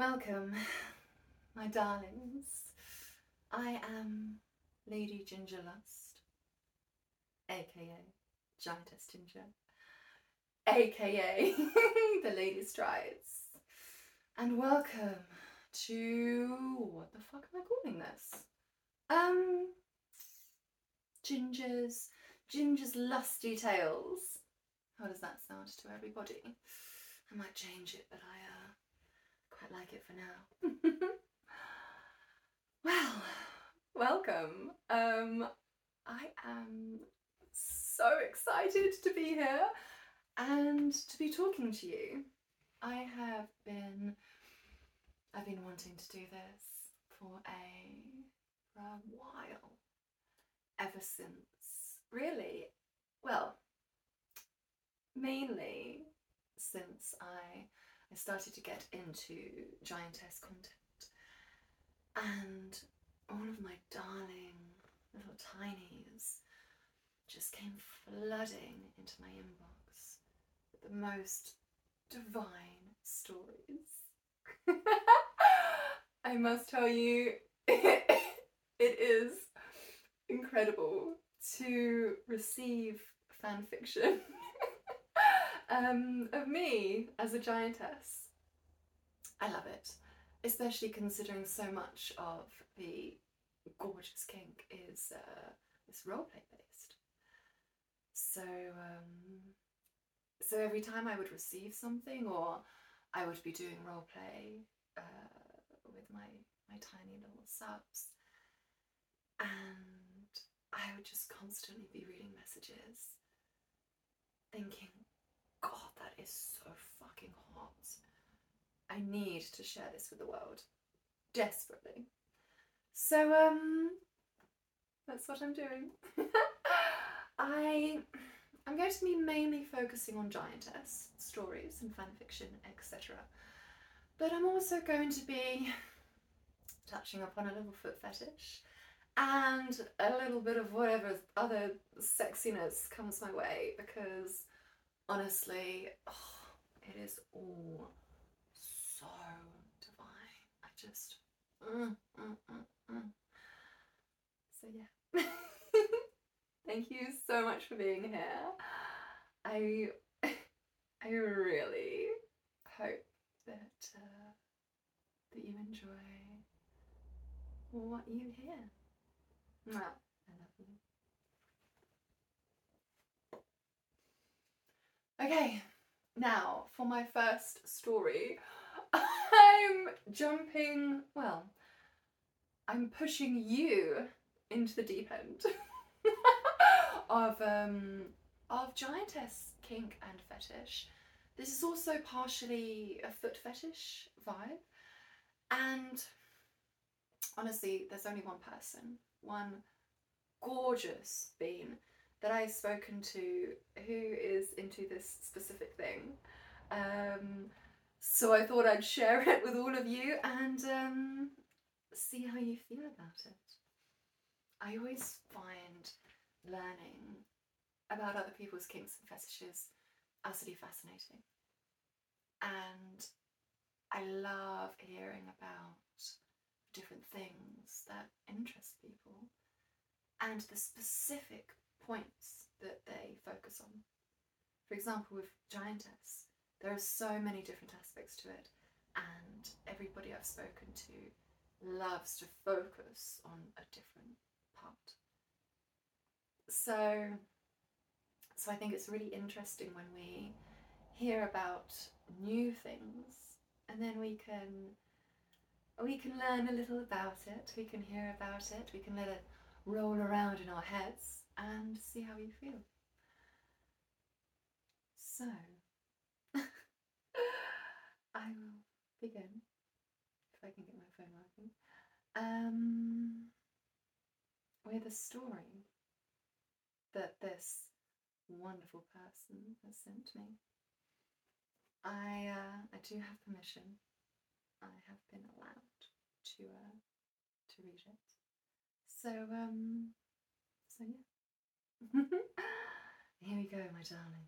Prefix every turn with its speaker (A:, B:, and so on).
A: Welcome, my darlings. I am Lady Gingerlust, aka Giantess Ginger, aka the Lady Strides, and welcome to what the fuck am I calling this? Um, Ginger's Ginger's lusty tales. How does that sound to everybody? I might change it, but I uh, quite like it for now. well, welcome. Um, I am so excited to be here and to be talking to you. I have been I've been wanting to do this for a for a while. Ever since really well mainly since I I started to get into giantess content. And all of my darling little tinies just came flooding into my inbox with the most divine stories. I must tell you, it is incredible to receive fan fiction um, of me as a giantess. I love it, especially considering so much of the gorgeous kink is uh, is roleplay based. So um, so every time I would receive something, or I would be doing roleplay uh, with my my tiny little subs, and I would just constantly be reading messages, thinking, God, that is so fucking hot. I need to share this with the world. Desperately. So, um, that's what I'm doing. I I'm going to be mainly focusing on giantess stories and fanfiction, etc. But I'm also going to be touching upon a little foot fetish and a little bit of whatever other sexiness comes my way because honestly, oh, it is all so divine. I just, mm, mm, mm, mm. so yeah. Thank you so much for being here. I, I really hope that uh, that you enjoy what you hear. Mwah. I love you. Okay, now for my first story, I'm jumping, well, I'm pushing you into the deep end of um of giantess kink and fetish. This is also partially a foot fetish vibe. And honestly, there's only one person, one gorgeous being that I've spoken to who into this specific thing. Um, so I thought I'd share it with all of you and um, see how you feel about it. I always find learning about other people's kinks and fetishes utterly fascinating. And I love hearing about different things that interest people and the specific points that they focus on. For example, with Giantess, there are so many different aspects to it, and everybody I've spoken to loves to focus on a different part. So, so I think it's really interesting when we hear about new things, and then we can we can learn a little about it. We can hear about it. We can let it roll around in our heads and see how you feel. So, I will begin, if I can get my phone working, um, with a story that this wonderful person has sent me. I, uh, I do have permission. I have been allowed to, uh, to read it. So, um, so yeah. Here we go, my darling.